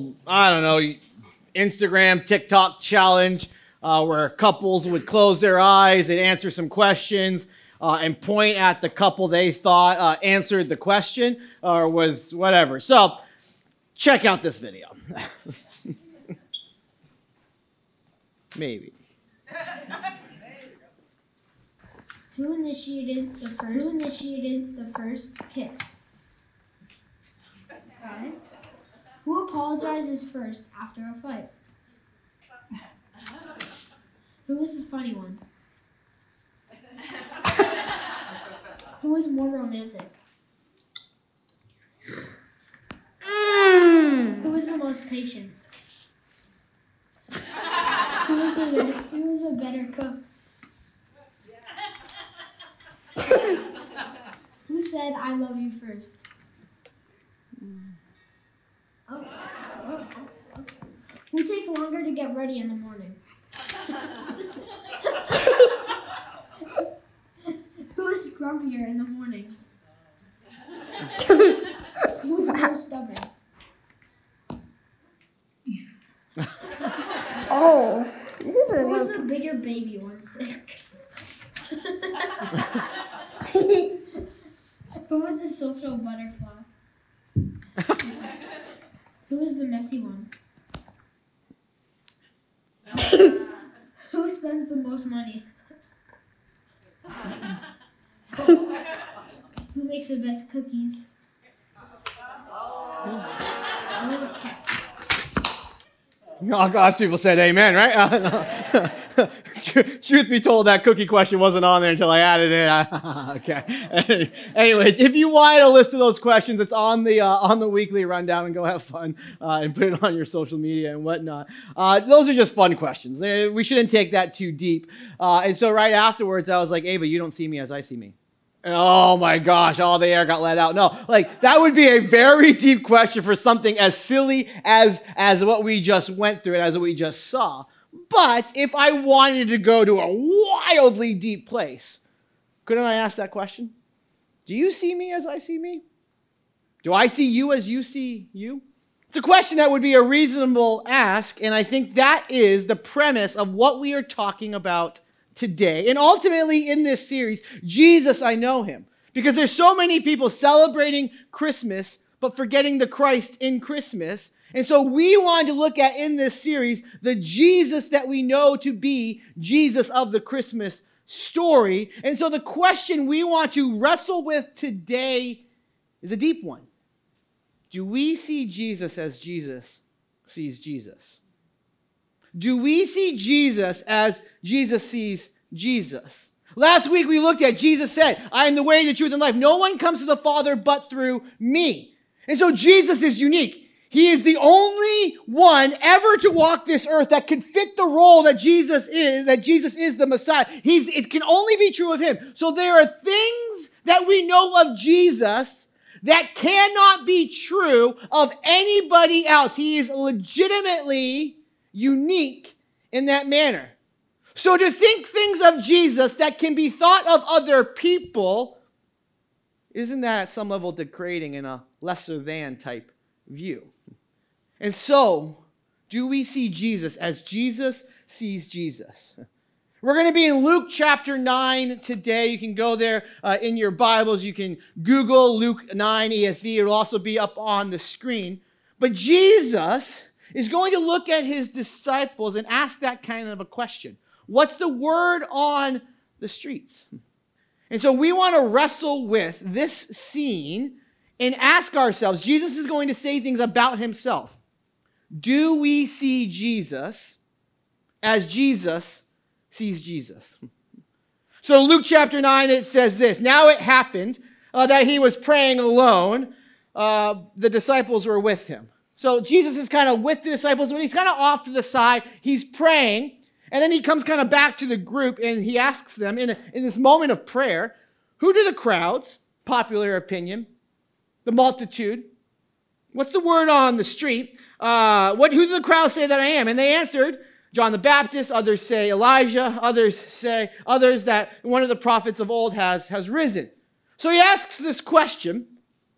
little, I don't know, Instagram, TikTok challenge uh, where couples would close their eyes and answer some questions uh, and point at the couple they thought uh, answered the question or was whatever. So check out this video. Maybe. Who initiated the first? Who initiated the first kiss? Guy. Who apologizes first after a fight? Who is the funny one? Who is more romantic? Who is the most patient? Who is the who is a better cook? Who said I love you first? Oh, oh, that's, okay. Who take longer to get ready in the morning? Who is grumpier in the morning? Who is more stubborn? Oh, this is Who is a the bigger baby when sick? Who is the social butterfly? Who is the messy one? Who spends the most money? Who makes the best cookies? Oh, okay. All God's people said amen, right? Truth be told, that cookie question wasn't on there until I added it. okay. Anyways, if you wanted a list of those questions, it's on the uh, on the weekly rundown, and go have fun uh, and put it on your social media and whatnot. Uh, those are just fun questions. We shouldn't take that too deep. Uh, and so right afterwards, I was like, Ava, you don't see me as I see me. And, oh my gosh, all the air got let out. No, like that would be a very deep question for something as silly as as what we just went through and as what we just saw. But if I wanted to go to a wildly deep place, couldn't I ask that question? Do you see me as I see me? Do I see you as you see you? It's a question that would be a reasonable ask, and I think that is the premise of what we are talking about today. And ultimately, in this series, Jesus, I know him. Because there's so many people celebrating Christmas, but forgetting the Christ in Christmas. And so we wanted to look at in this series the Jesus that we know to be Jesus of the Christmas story. And so the question we want to wrestle with today is a deep one. Do we see Jesus as Jesus sees Jesus? Do we see Jesus as Jesus sees Jesus? Last week we looked at Jesus said, I am the way, the truth, and life. No one comes to the Father but through me. And so Jesus is unique. He is the only one ever to walk this earth that could fit the role that Jesus is, that Jesus is the Messiah. He's, it can only be true of him. So there are things that we know of Jesus that cannot be true of anybody else. He is legitimately unique in that manner. So to think things of Jesus that can be thought of other people, isn't that at some level degrading in a lesser than type view? And so, do we see Jesus as Jesus sees Jesus? We're going to be in Luke chapter 9 today. You can go there uh, in your Bibles. You can Google Luke 9 ESV. It'll also be up on the screen. But Jesus is going to look at his disciples and ask that kind of a question What's the word on the streets? And so we want to wrestle with this scene and ask ourselves Jesus is going to say things about himself. Do we see Jesus as Jesus sees Jesus? So, Luke chapter 9, it says this Now it happened uh, that he was praying alone, uh, the disciples were with him. So, Jesus is kind of with the disciples, but he's kind of off to the side. He's praying, and then he comes kind of back to the group and he asks them in, a, in this moment of prayer who do the crowds, popular opinion, the multitude, what's the word on the street? Uh, what, who do the crowds say that I am? And they answered, John the Baptist, others say Elijah, others say others that one of the prophets of old has, has risen. So he asks this question,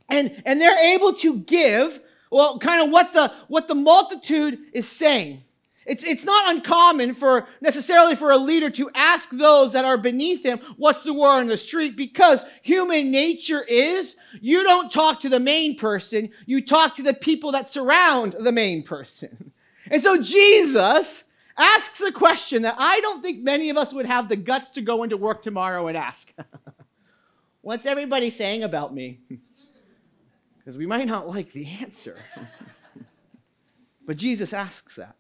and, and they're able to give well, kind of what the what the multitude is saying. It's, it's not uncommon for necessarily for a leader to ask those that are beneath him, what's the word on the street? Because human nature is you don't talk to the main person, you talk to the people that surround the main person. And so Jesus asks a question that I don't think many of us would have the guts to go into work tomorrow and ask. What's everybody saying about me? Because we might not like the answer. but Jesus asks that.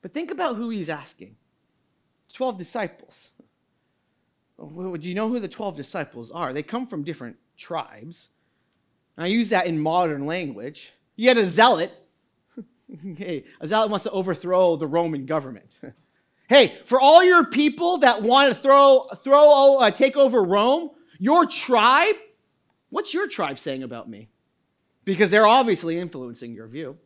But think about who he's asking 12 disciples. Well, do you know who the 12 disciples are? They come from different tribes. I use that in modern language. You had a zealot. hey, a zealot wants to overthrow the Roman government. hey, for all your people that want to throw, throw, uh, take over Rome, your tribe, what's your tribe saying about me? Because they're obviously influencing your view.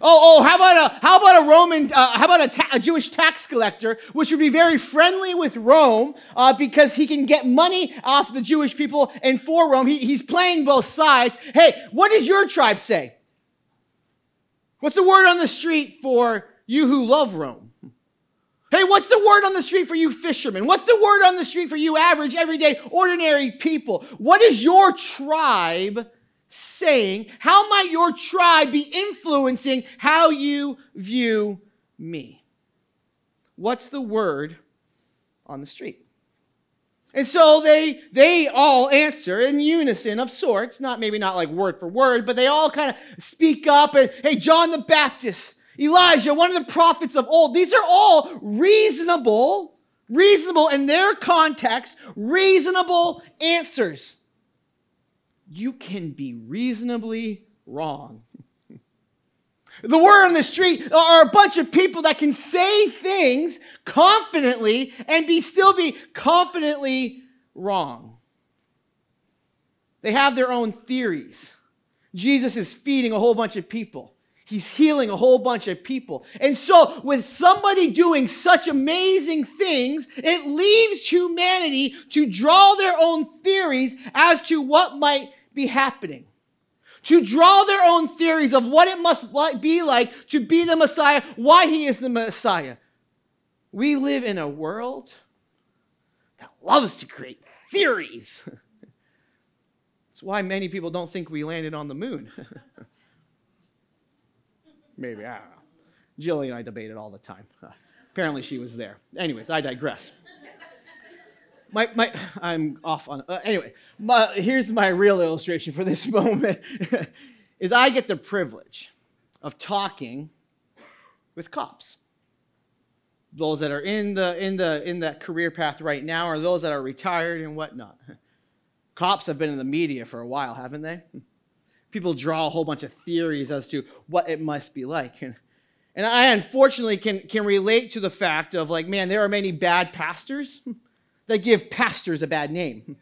Oh, oh, how about a how about a Roman? Uh, how about a, ta- a, Jewish tax collector, which would be very friendly with Rome uh, because he can get money off the Jewish people and for Rome. He, he's playing both sides. Hey, what does your tribe say? What's the word on the street for you who love Rome? Hey, what's the word on the street for you fishermen? What's the word on the street for you average, everyday, ordinary people? What is your tribe? Saying, How might your tribe be influencing how you view me? What's the word on the street? And so they they all answer in unison of sorts, not maybe not like word for word, but they all kind of speak up and hey, John the Baptist, Elijah, one of the prophets of old. These are all reasonable, reasonable in their context, reasonable answers you can be reasonably wrong. the word on the street uh, are a bunch of people that can say things confidently and be still be confidently wrong. They have their own theories. Jesus is feeding a whole bunch of people. He's healing a whole bunch of people. And so, with somebody doing such amazing things, it leaves humanity to draw their own theories as to what might be happening. To draw their own theories of what it must be like to be the Messiah, why he is the Messiah. We live in a world that loves to create theories. That's why many people don't think we landed on the moon. Maybe, I don't know. Jillian and I debate it all the time. apparently, she was there. Anyways, I digress my, my, I'm off on. Uh, anyway, my, here's my real illustration for this moment: is I get the privilege of talking with cops, those that are in the in the in that career path right now, or those that are retired and whatnot. Cops have been in the media for a while, haven't they? People draw a whole bunch of theories as to what it must be like. And, and I unfortunately can, can relate to the fact of like, man, there are many bad pastors that give pastors a bad name?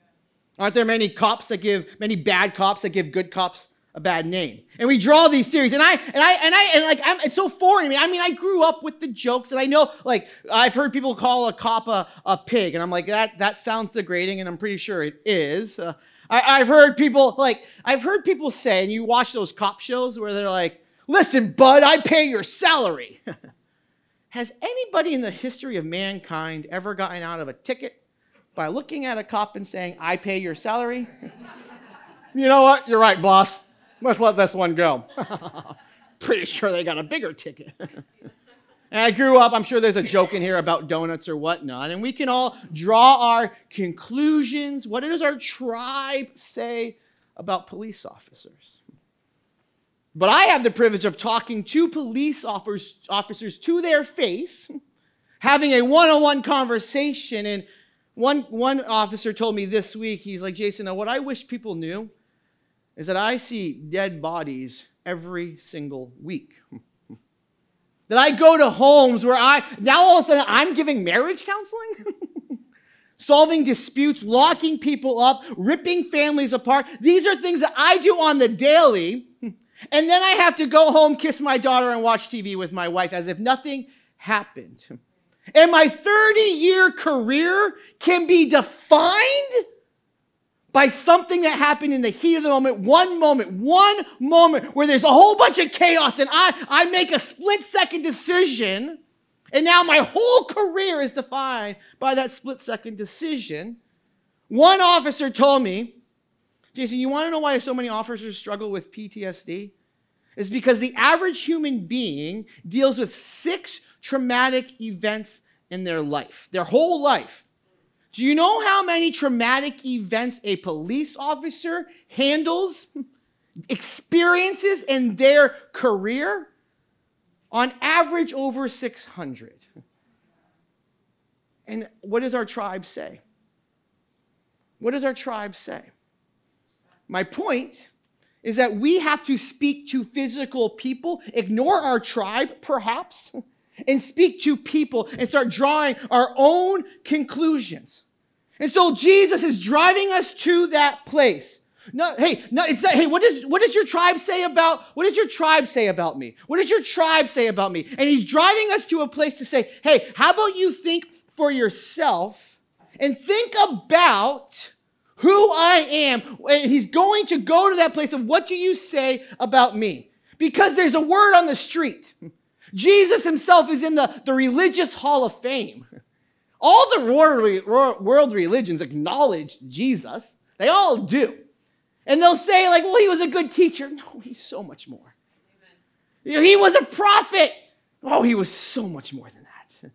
Aren't there many cops that give, many bad cops that give good cops a bad name? And we draw these series, and I, and I, and I, and like, I'm, it's so foreign to me. I mean, I grew up with the jokes, and I know, like, I've heard people call a cop a, a pig, and I'm like, that, that sounds degrading, and I'm pretty sure it is. Uh, I, I've heard people, like, I've heard people say, and you watch those cop shows where they're like, listen, bud, I pay your salary. Has anybody in the history of mankind ever gotten out of a ticket by looking at a cop and saying, I pay your salary? you know what? You're right, boss. Let's let this one go. Pretty sure they got a bigger ticket. and I grew up, I'm sure there's a joke in here about donuts or whatnot, and we can all draw our conclusions. What does our tribe say about police officers? But I have the privilege of talking to police officers, officers to their face, having a one on one conversation, and one, one officer told me this week, he's like, Jason, now what I wish people knew is that I see dead bodies every single week. that I go to homes where I, now all of a sudden I'm giving marriage counseling? Solving disputes, locking people up, ripping families apart. These are things that I do on the daily. And then I have to go home, kiss my daughter, and watch TV with my wife as if nothing happened. And my 30 year career can be defined by something that happened in the heat of the moment, one moment, one moment where there's a whole bunch of chaos and I, I make a split second decision, and now my whole career is defined by that split second decision. One officer told me, Jason, you want to know why so many officers struggle with PTSD? It's because the average human being deals with six traumatic events in their life, their whole life. Do you know how many traumatic events a police officer handles, experiences in their career? On average, over 600. And what does our tribe say? What does our tribe say? My point is that we have to speak to physical people, ignore our tribe, perhaps, and speak to people and start drawing our own conclusions. And so Jesus is driving us to that place. No, hey, no, it's that, hey, what does what does your tribe say about what does your tribe say about me? What does your tribe say about me? And he's driving us to a place to say, hey, how about you think for yourself and think about who I am. And he's going to go to that place of what do you say about me? Because there's a word on the street. Jesus himself is in the, the religious hall of fame. All the world, world religions acknowledge Jesus. They all do. And they'll say, like, well, he was a good teacher. No, he's so much more. Amen. He was a prophet. Oh, he was so much more than that.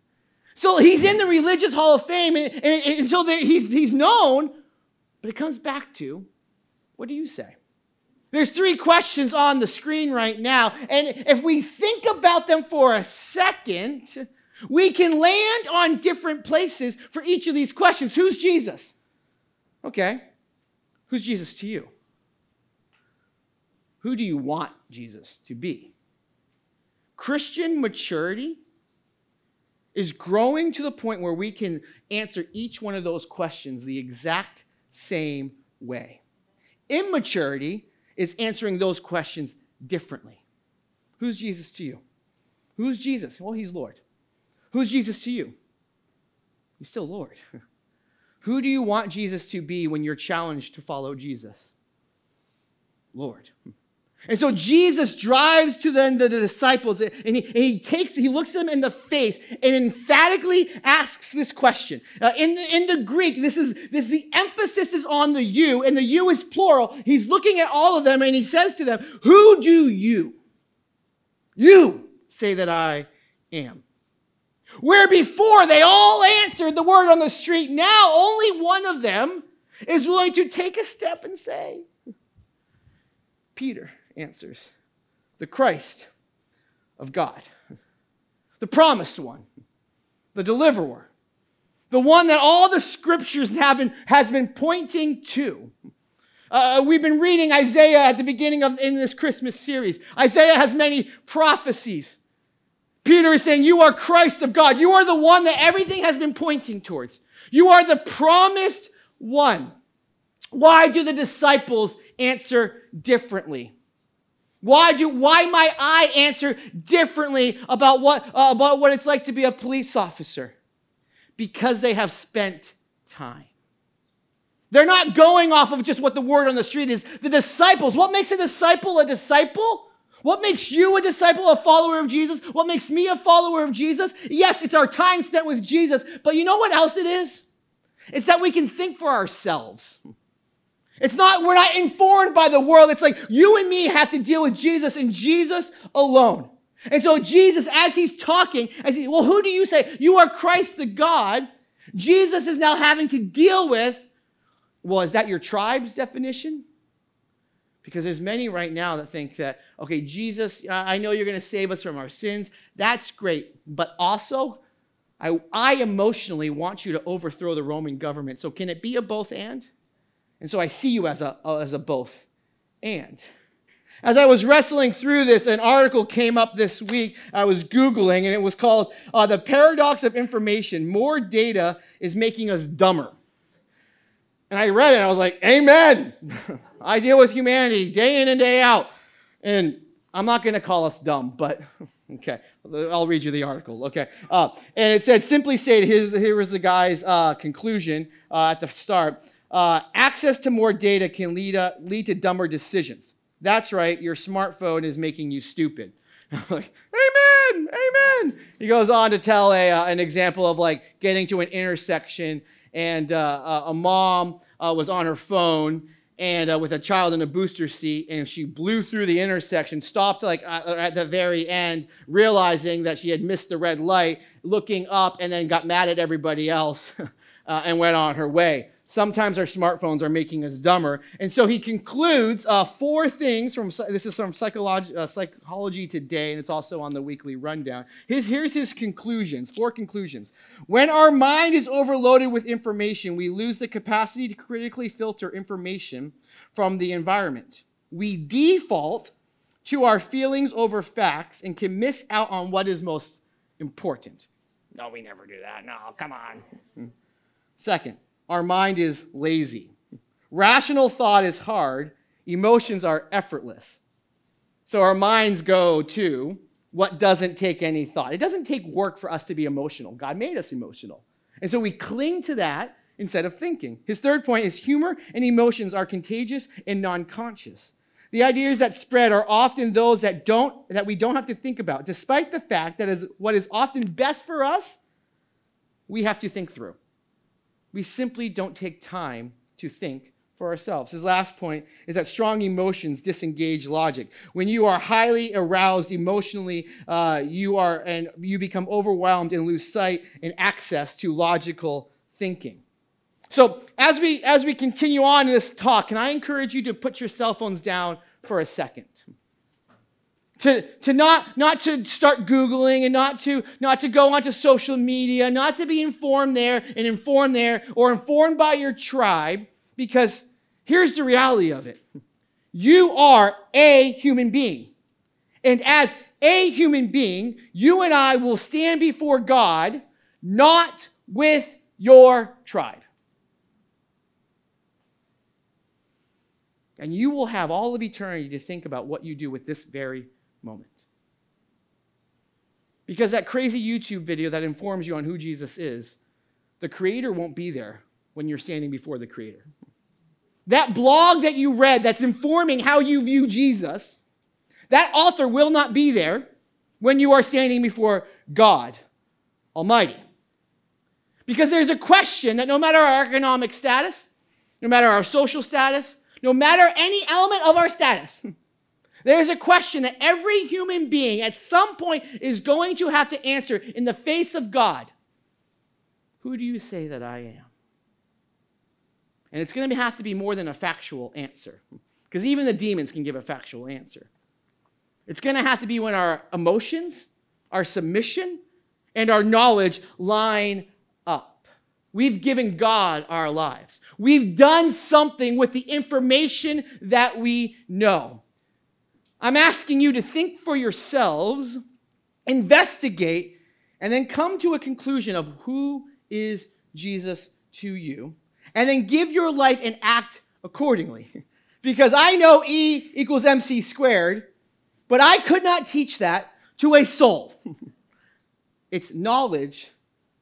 So he's in the religious hall of fame, and, and, and so he's, he's known, but it comes back to what do you say? There's three questions on the screen right now, and if we think about them for a second, we can land on different places for each of these questions. Who's Jesus? Okay. Who's Jesus to you? Who do you want Jesus to be? Christian maturity is growing to the point where we can answer each one of those questions the exact same way. Immaturity is answering those questions differently. Who's Jesus to you? Who's Jesus? Well, he's Lord. Who's Jesus to you? He's still Lord. Who do you want Jesus to be when you're challenged to follow Jesus? Lord. And so Jesus drives to the, the, the disciples and he, and he takes, he looks them in the face and emphatically asks this question. Uh, in, the, in the Greek, this is, this, the emphasis is on the you, and the you is plural. He's looking at all of them and he says to them, Who do you, you say that I am? Where before they all answered the word on the street, now only one of them is willing to take a step and say, Peter answers, the Christ of God, the promised one, the deliverer, the one that all the scriptures have been, has been pointing to. Uh, we've been reading Isaiah at the beginning of in this Christmas series. Isaiah has many prophecies. Peter is saying, You are Christ of God. You are the one that everything has been pointing towards. You are the promised one. Why do the disciples answer differently? Why do why might I answer differently about what uh, about what it's like to be a police officer? Because they have spent time. They're not going off of just what the word on the street is. The disciples, what makes a disciple a disciple? What makes you a disciple, a follower of Jesus? What makes me a follower of Jesus? Yes, it's our time spent with Jesus, but you know what else it is? It's that we can think for ourselves. It's not, we're not informed by the world. It's like you and me have to deal with Jesus and Jesus alone. And so Jesus, as he's talking, as he, well, who do you say? You are Christ the God. Jesus is now having to deal with, well, is that your tribe's definition? Because there's many right now that think that, okay, Jesus, I know you're going to save us from our sins. That's great. But also, I, I emotionally want you to overthrow the Roman government. So can it be a both and? And so I see you as a, as a both and. As I was wrestling through this, an article came up this week. I was Googling, and it was called uh, The Paradox of Information More Data is Making Us Dumber. And I read it, and I was like, Amen. I deal with humanity day in and day out. And I'm not going to call us dumb, but okay, I'll read you the article. Okay. Uh, and it said, simply stated, here's, here was the guy's uh, conclusion uh, at the start. Uh, access to more data can lead, uh, lead to dumber decisions. That's right, your smartphone is making you stupid. like, amen, amen. He goes on to tell a, uh, an example of like getting to an intersection and uh, a mom uh, was on her phone and uh, with a child in a booster seat and she blew through the intersection stopped like uh, at the very end realizing that she had missed the red light looking up and then got mad at everybody else uh, and went on her way sometimes our smartphones are making us dumber. And so he concludes uh, four things from this is from psychology, uh, psychology today and it's also on the weekly rundown. His, here's his conclusions four conclusions. When our mind is overloaded with information we lose the capacity to critically filter information from the environment. We default to our feelings over facts and can miss out on what is most important. No we never do that. No come on. Second our mind is lazy. Rational thought is hard, emotions are effortless. So our minds go to what doesn't take any thought. It doesn't take work for us to be emotional. God made us emotional. And so we cling to that instead of thinking. His third point is humor and emotions are contagious and non-conscious. The ideas that spread are often those that don't that we don't have to think about, despite the fact that is what is often best for us, we have to think through we simply don't take time to think for ourselves. His last point is that strong emotions disengage logic. When you are highly aroused emotionally, uh, you are and you become overwhelmed and lose sight and access to logical thinking. So as we as we continue on in this talk, can I encourage you to put your cell phones down for a second? To, to not, not to start Googling and not to, not to go onto social media, not to be informed there and informed there or informed by your tribe, because here's the reality of it. You are a human being. And as a human being, you and I will stand before God not with your tribe. And you will have all of eternity to think about what you do with this very moment. Because that crazy YouTube video that informs you on who Jesus is, the creator won't be there when you're standing before the creator. That blog that you read that's informing how you view Jesus, that author will not be there when you are standing before God Almighty. Because there's a question that no matter our economic status, no matter our social status, no matter any element of our status, There's a question that every human being at some point is going to have to answer in the face of God Who do you say that I am? And it's going to have to be more than a factual answer, because even the demons can give a factual answer. It's going to have to be when our emotions, our submission, and our knowledge line up. We've given God our lives. We've done something with the information that we know. I'm asking you to think for yourselves, investigate, and then come to a conclusion of who is Jesus to you, and then give your life and act accordingly. Because I know E equals MC squared, but I could not teach that to a soul. it's knowledge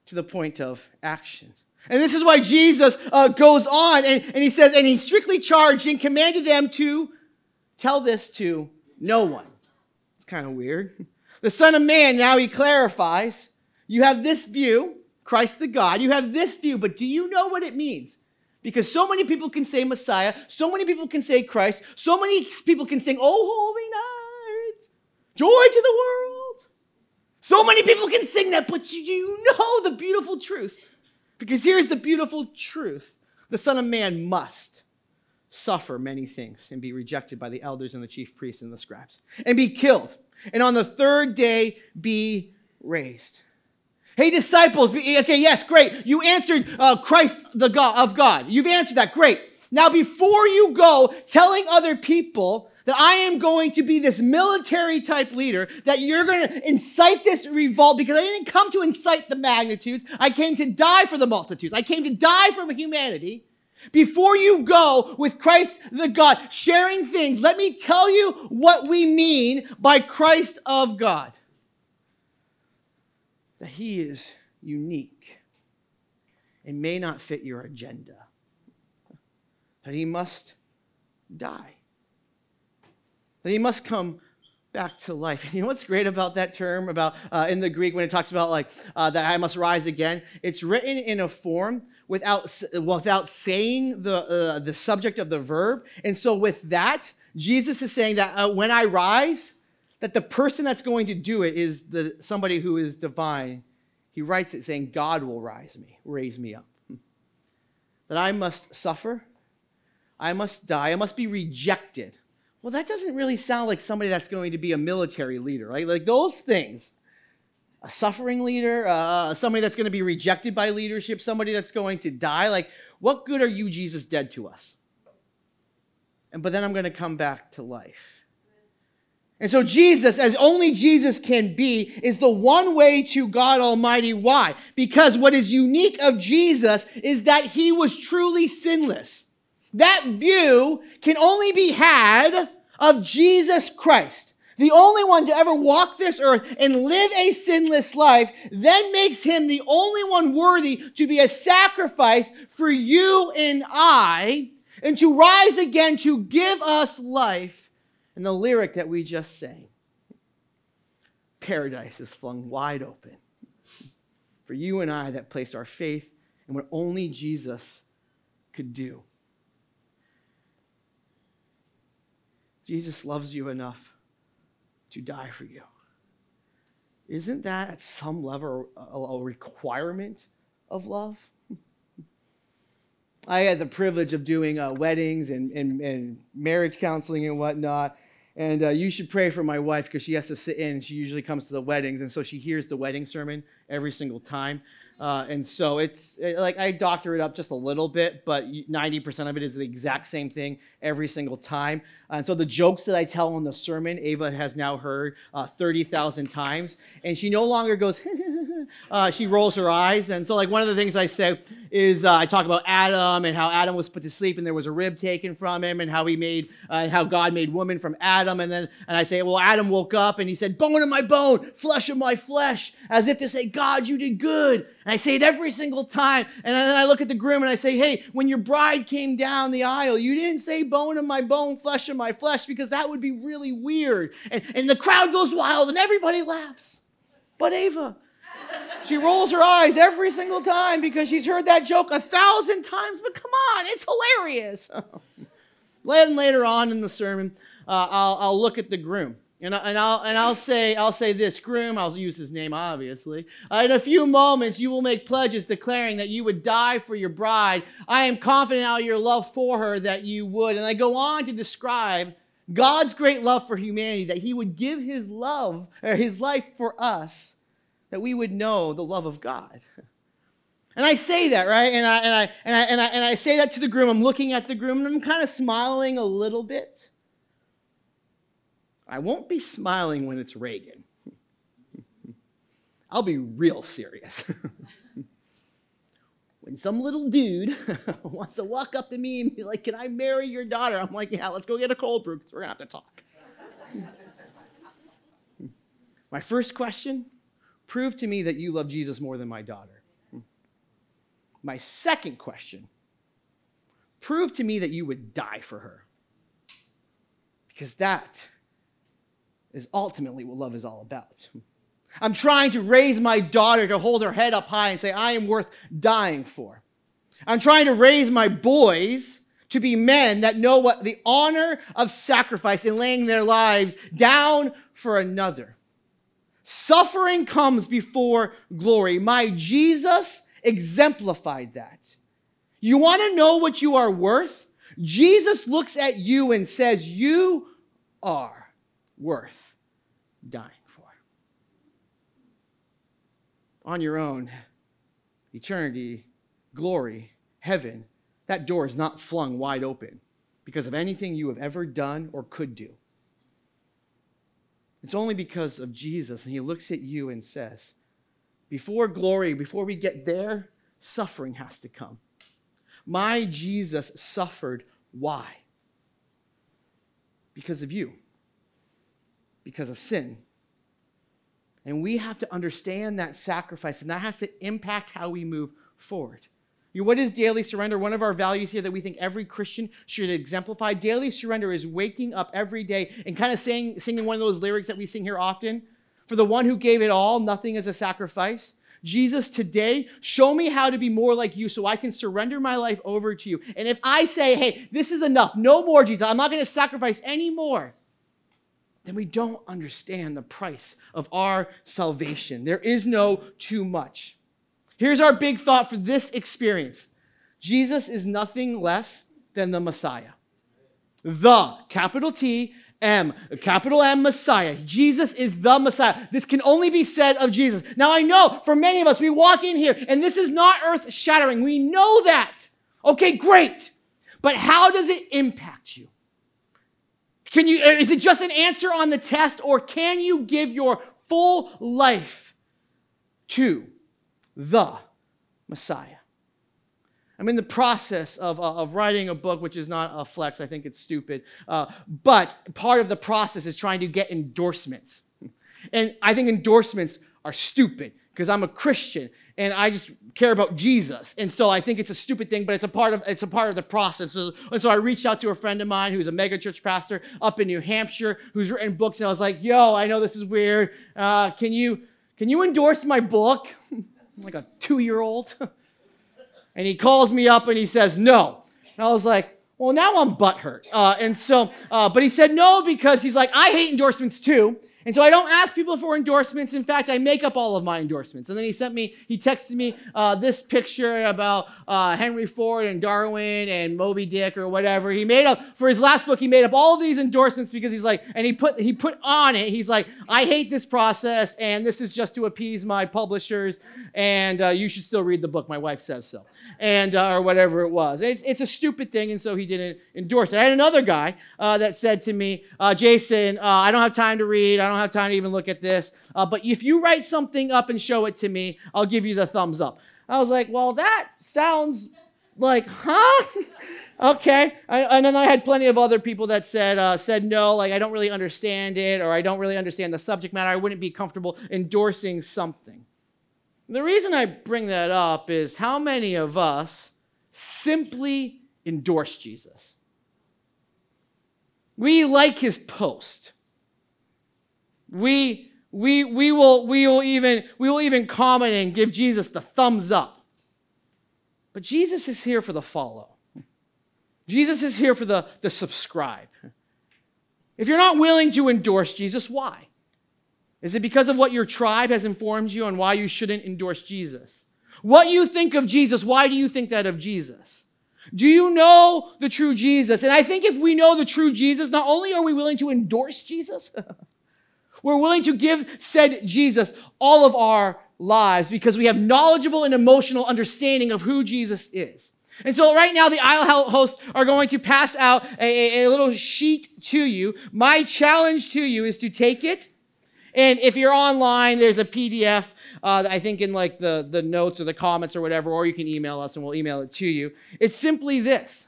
to the point of action. And this is why Jesus uh, goes on and, and he says, and he strictly charged and commanded them to tell this to no one. It's kind of weird. The Son of Man, now he clarifies, you have this view, Christ the God, you have this view, but do you know what it means? Because so many people can say Messiah, so many people can say Christ, so many people can sing, Oh, holy night, joy to the world. So many people can sing that, but you know the beautiful truth. Because here's the beautiful truth the Son of Man must suffer many things and be rejected by the elders and the chief priests and the scribes and be killed and on the third day be raised hey disciples okay yes great you answered uh, christ the god of god you've answered that great now before you go telling other people that I am going to be this military type leader, that you're going to incite this revolt because I didn't come to incite the magnitudes. I came to die for the multitudes. I came to die for humanity. Before you go with Christ the God, sharing things, let me tell you what we mean by Christ of God. That he is unique and may not fit your agenda. that he must die, that he must come back to life. And you know what's great about that term about uh, in the Greek when it talks about like uh, that I must rise again? It's written in a form without without saying the uh, the subject of the verb. And so with that, Jesus is saying that uh, when I rise, that the person that's going to do it is the somebody who is divine. He writes it saying, God will rise me, raise me up. That I must suffer, I must die, I must be rejected. Well, that doesn't really sound like somebody that's going to be a military leader, right? Like those things. A suffering leader, uh, somebody that's going to be rejected by leadership, somebody that's going to die. Like, what good are you, Jesus, dead to us? And but then I'm going to come back to life. And so, Jesus, as only Jesus can be, is the one way to God Almighty. Why? Because what is unique of Jesus is that he was truly sinless. That view can only be had of Jesus Christ, the only one to ever walk this earth and live a sinless life, then makes him the only one worthy to be a sacrifice for you and I, and to rise again to give us life and the lyric that we just sang Paradise is flung wide open for you and I that place our faith in what only Jesus could do. Jesus loves you enough to die for you. Isn't that at some level a, requirement of love? I had the privilege of doing uh, weddings and, and, and marriage counseling and whatnot. And uh, you should pray for my wife because she has to sit in. She usually comes to the weddings, and so she hears the wedding sermon every single time. Uh, and so it's it, like I doctor it up just a little bit, but 90% of it is the exact same thing every single time. And so the jokes that I tell in the sermon, Ava has now heard uh, 30,000 times. And she no longer goes, uh, she rolls her eyes. And so, like, one of the things I say is uh, I talk about Adam and how Adam was put to sleep and there was a rib taken from him and how he made, uh, how God made woman from Adam. And then, and I say, well, Adam woke up and he said, bone of my bone, flesh of my flesh, as if to say, God, you did good. And I say it every single time. And then I look at the groom and I say, hey, when your bride came down the aisle, you didn't say bone of my bone, flesh of my flesh, because that would be really weird. And, and the crowd goes wild and everybody laughs. But Ava, she rolls her eyes every single time because she's heard that joke a thousand times, but come on, it's hilarious. then later on in the sermon, uh, I'll, I'll look at the groom. And, I, and, I'll, and I'll say I'll say this groom I'll use his name obviously. Uh, in a few moments you will make pledges declaring that you would die for your bride. I am confident out of your love for her that you would. And I go on to describe God's great love for humanity that he would give his love or his life for us that we would know the love of God. And I say that right? And I and I and I and I, and I say that to the groom. I'm looking at the groom and I'm kind of smiling a little bit I won't be smiling when it's Reagan. I'll be real serious. when some little dude wants to walk up to me and be like, Can I marry your daughter? I'm like, Yeah, let's go get a cold brew because we're going to have to talk. my first question prove to me that you love Jesus more than my daughter. My second question prove to me that you would die for her. Because that is ultimately what love is all about. I'm trying to raise my daughter to hold her head up high and say, I am worth dying for. I'm trying to raise my boys to be men that know what the honor of sacrifice in laying their lives down for another. Suffering comes before glory. My Jesus exemplified that. You want to know what you are worth? Jesus looks at you and says, You are worth dying for. On your own, eternity, glory, heaven, that door is not flung wide open because of anything you have ever done or could do. It's only because of Jesus. And he looks at you and says, Before glory, before we get there, suffering has to come. My Jesus suffered. Why? Because of you because of sin. And we have to understand that sacrifice, and that has to impact how we move forward. What is daily surrender? One of our values here that we think every Christian should exemplify. Daily surrender is waking up every day and kind of saying, singing one of those lyrics that we sing here often. For the one who gave it all, nothing is a sacrifice. Jesus, today, show me how to be more like you so I can surrender my life over to you. And if I say, hey, this is enough, no more, Jesus, I'm not going to sacrifice anymore, then we don't understand the price of our salvation. There is no too much. Here's our big thought for this experience Jesus is nothing less than the Messiah. The, capital T, M, capital M, Messiah. Jesus is the Messiah. This can only be said of Jesus. Now, I know for many of us, we walk in here and this is not earth shattering. We know that. Okay, great. But how does it impact you? Can you, is it just an answer on the test or can you give your full life to the Messiah? I'm in the process of, uh, of writing a book, which is not a flex. I think it's stupid. Uh, but part of the process is trying to get endorsements. And I think endorsements are stupid because I'm a Christian and I just care about Jesus. And so I think it's a stupid thing, but it's a part of it's a part of the process. So, and so I reached out to a friend of mine who's a megachurch pastor up in New Hampshire who's written books, and I was like, "Yo, I know this is weird. Uh, can you can you endorse my book?" Like a two year old. And he calls me up and he says, no. And I was like, well, now I'm butthurt. Uh, and so, uh, but he said no because he's like, I hate endorsements too. And so I don't ask people for endorsements. In fact, I make up all of my endorsements. And then he sent me, he texted me uh, this picture about uh, Henry Ford and Darwin and Moby Dick or whatever. He made up for his last book. He made up all these endorsements because he's like, and he put he put on it. He's like, I hate this process, and this is just to appease my publishers. And uh, you should still read the book. My wife says so, and uh, or whatever it was. It's, it's a stupid thing, and so he didn't endorse it. I had another guy uh, that said to me, uh, Jason, I don't have time to read. I don't have time to even look at this. Uh, but if you write something up and show it to me, I'll give you the thumbs up. I was like, well, that sounds like, huh? okay. I, and then I had plenty of other people that said uh, said no, like I don't really understand it, or I don't really understand the subject matter. I wouldn't be comfortable endorsing something. The reason I bring that up is how many of us simply endorse Jesus. We like his post. We, we, we, will, we, will even, we will even comment and give Jesus the thumbs up. But Jesus is here for the follow. Jesus is here for the, the subscribe. If you're not willing to endorse Jesus, why? Is it because of what your tribe has informed you on why you shouldn't endorse Jesus? What you think of Jesus, why do you think that of Jesus? Do you know the true Jesus? And I think if we know the true Jesus, not only are we willing to endorse Jesus, we're willing to give said Jesus all of our lives because we have knowledgeable and emotional understanding of who Jesus is. And so, right now, the aisle hosts are going to pass out a, a, little sheet to you. My challenge to you is to take it, and if you're online, there's a PDF. Uh, I think in like the, the notes or the comments or whatever, or you can email us and we'll email it to you. It's simply this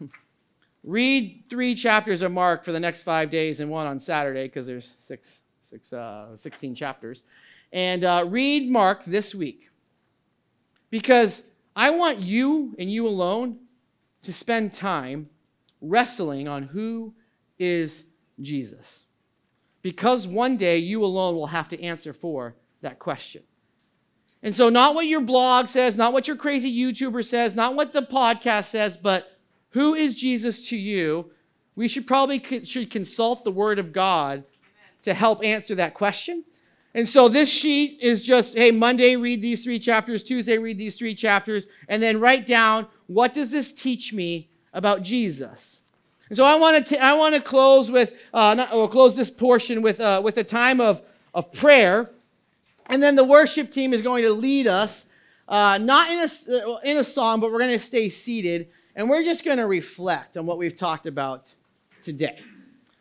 read three chapters of Mark for the next five days and one on Saturday because there's six six, uh, 16 chapters. And uh, read Mark this week because I want you and you alone to spend time wrestling on who is Jesus. Because one day you alone will have to answer for that question. And so, not what your blog says, not what your crazy YouTuber says, not what the podcast says, but who is Jesus to you? We should probably should consult the Word of God to help answer that question. And so this sheet is just, hey, Monday read these three chapters, Tuesday read these three chapters, and then write down what does this teach me about Jesus. And so I want to I want to close with uh, not, or close this portion with uh, with a time of of prayer, and then the worship team is going to lead us uh, not in a in a song, but we're going to stay seated, and we're just going to reflect on what we've talked about today.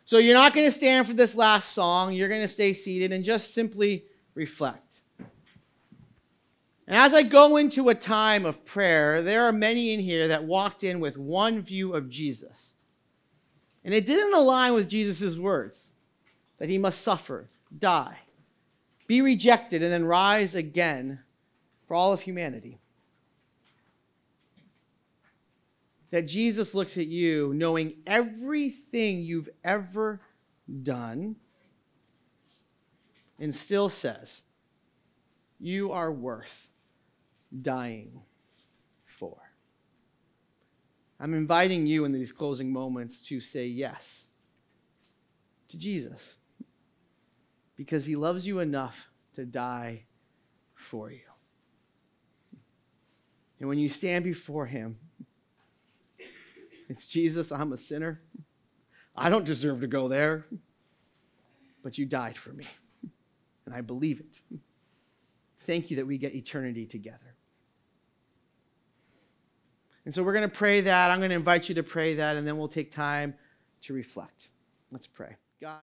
So you're not going to stand for this last song. You're going to stay seated and just simply reflect. And as I go into a time of prayer, there are many in here that walked in with one view of Jesus. And it didn't align with Jesus' words that he must suffer, die, be rejected, and then rise again for all of humanity. That Jesus looks at you knowing everything you've ever done and still says, You are worth dying for. I'm inviting you in these closing moments to say yes to Jesus because he loves you enough to die for you. And when you stand before him, it's Jesus, I'm a sinner. I don't deserve to go there, but you died for me. And I believe it. Thank you that we get eternity together. And so we're going to pray that. I'm going to invite you to pray that, and then we'll take time to reflect. Let's pray.